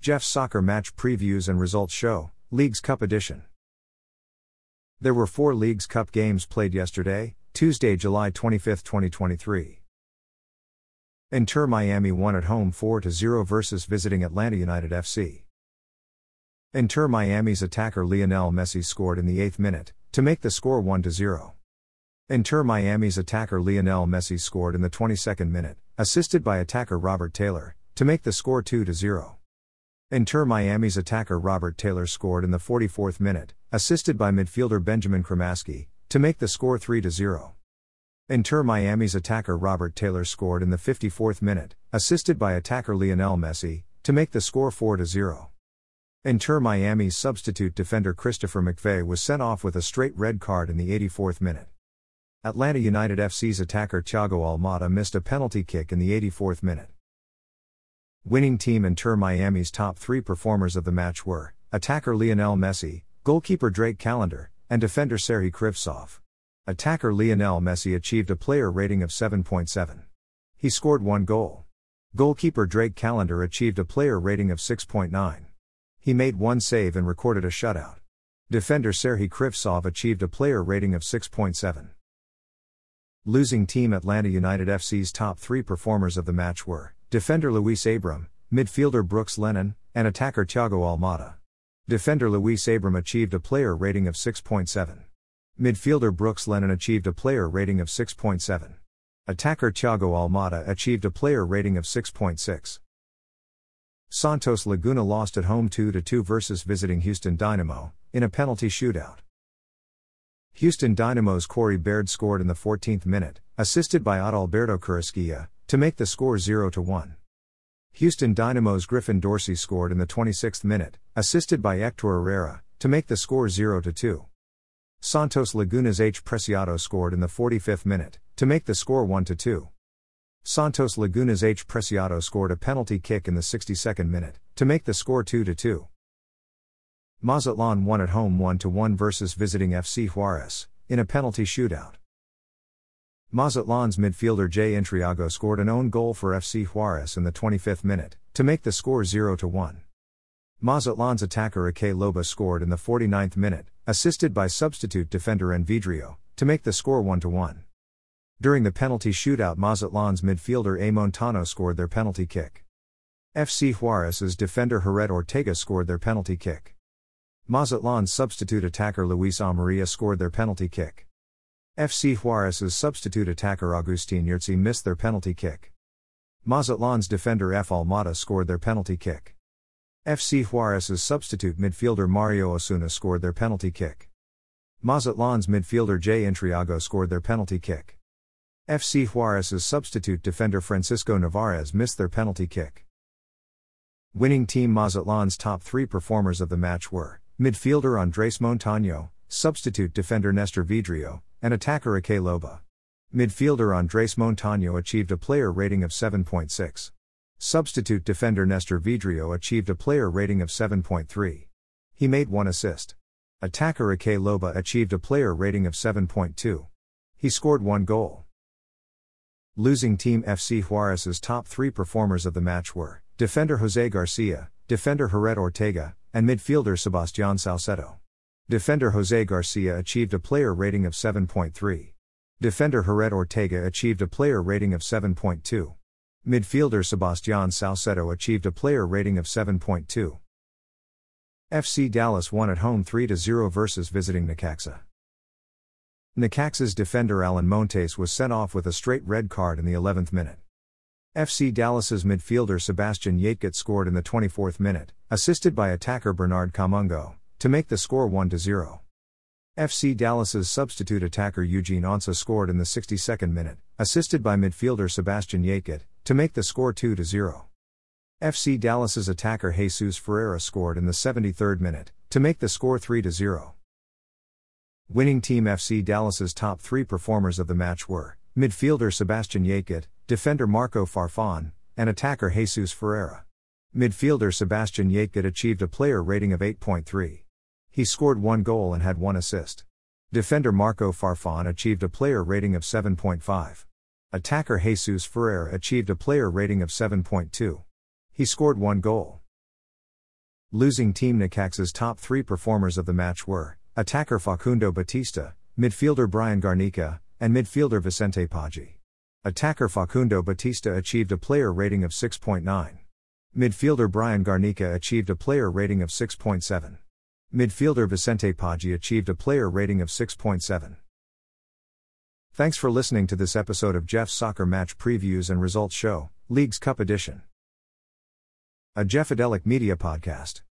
Jeff's Soccer Match Previews and Results Show, Leagues Cup Edition. There were four Leagues Cup games played yesterday, Tuesday, July 25, 2023. Inter Miami won at home 4 0 versus visiting Atlanta United FC. Inter Miami's attacker Lionel Messi scored in the 8th minute, to make the score 1 0. Inter Miami's attacker Lionel Messi scored in the 22nd minute, assisted by attacker Robert Taylor, to make the score 2 0. Inter Miami's attacker Robert Taylor scored in the 44th minute, assisted by midfielder Benjamin Cremaschi, to make the score 3 0. Inter Miami's attacker Robert Taylor scored in the 54th minute, assisted by attacker Lionel Messi, to make the score 4 0. Inter Miami's substitute defender Christopher McVey was sent off with a straight red card in the 84th minute. Atlanta United FC's attacker Thiago Almada missed a penalty kick in the 84th minute. Winning team Inter Miami's top three performers of the match were attacker Lionel Messi, goalkeeper Drake Callender, and defender Serhii Krivtsov. Attacker Lionel Messi achieved a player rating of 7.7. He scored one goal. Goalkeeper Drake Callender achieved a player rating of 6.9. He made one save and recorded a shutout. Defender Serhii Krivtsov achieved a player rating of 6.7. Losing team Atlanta United FC's top three performers of the match were Defender Luis Abram, midfielder Brooks Lennon, and attacker Thiago Almada. Defender Luis Abram achieved a player rating of 6.7. Midfielder Brooks Lennon achieved a player rating of 6.7. Attacker Thiago Almada achieved a player rating of 6.6. Santos Laguna lost at home 2 2 versus visiting Houston Dynamo, in a penalty shootout. Houston Dynamo's Corey Baird scored in the 14th minute, assisted by Adalberto Carrasquilla, to make the score 0 to 1. Houston Dynamo's Griffin Dorsey scored in the 26th minute, assisted by Hector Herrera, to make the score 0 to 2. Santos Laguna's H. Preciado scored in the 45th minute, to make the score 1 to 2. Santos Laguna's H. Preciado scored a penalty kick in the 62nd minute, to make the score 2 to 2. Mazatlan won at home 1 to 1 versus visiting FC Juarez, in a penalty shootout. Mazatlan's midfielder Jay Intriago scored an own goal for FC Juarez in the 25th minute, to make the score 0 1. Mazatlan's attacker Ake Loba scored in the 49th minute, assisted by substitute defender N. Vidrio, to make the score 1 1. During the penalty shootout, Mazatlan's midfielder A. Montano scored their penalty kick. FC Juarez's defender Jared Ortega scored their penalty kick. Mazatlan's substitute attacker Luis Amaria scored their penalty kick. FC Juarez's substitute attacker Agustin Yurtzi missed their penalty kick. Mazatlan's defender F. Almada scored their penalty kick. FC Juarez's substitute midfielder Mario Osuna scored their penalty kick. Mazatlan's midfielder J. Intriago scored their penalty kick. FC Juarez's substitute defender Francisco Nevarez missed their penalty kick. Winning team Mazatlan's top three performers of the match were midfielder Andres Montano, substitute defender Nestor Vidrio, and attacker Ake Loba. Midfielder Andres Montano achieved a player rating of 7.6. Substitute defender Nestor Vidrio achieved a player rating of 7.3. He made one assist. Attacker Ake Loba achieved a player rating of 7.2. He scored one goal. Losing team FC Juarez's top three performers of the match were defender Jose Garcia, defender Jared Ortega, and midfielder Sebastian Saucedo. Defender Jose Garcia achieved a player rating of 7.3. Defender Jared Ortega achieved a player rating of 7.2. Midfielder Sebastian Saucedo achieved a player rating of 7.2. FC Dallas won at home 3 0 versus visiting Necaxa. Necaxa's defender Alan Montes was sent off with a straight red card in the 11th minute. FC Dallas's midfielder Sebastian Lletget scored in the 24th minute, assisted by attacker Bernard Kamungo to make the score 1 0. FC Dallas's substitute attacker Eugene Ansah scored in the 62nd minute, assisted by midfielder Sebastian Lletget, to make the score 2 0. FC Dallas's attacker Jesus Ferreira scored in the 73rd minute, to make the score 3 0. Winning team FC Dallas's top three performers of the match were midfielder Sebastian Lletget, defender Marco Farfan, and attacker Jesus Ferreira. Midfielder Sebastian Lletget achieved a player rating of 8.3. He scored one goal and had one assist. Defender Marco Farfan achieved a player rating of 7.5. Attacker Jesus Ferreira achieved a player rating of 7.2. He scored one goal. Losing Team Necaxa's top three performers of the match were attacker Facundo Batista, midfielder Brian Garnica, and midfielder Vicente Poggi. Attacker Facundo Batista achieved a player rating of 6.9. Midfielder Brian Garnica achieved a player rating of 6.7. Midfielder Vicente Poggi achieved a player rating of 6.7. Thanks for listening to this episode of Jeff's Soccer Match Previews and Results Show, Leagues Cup Edition. A Jeffadelic Media Podcast.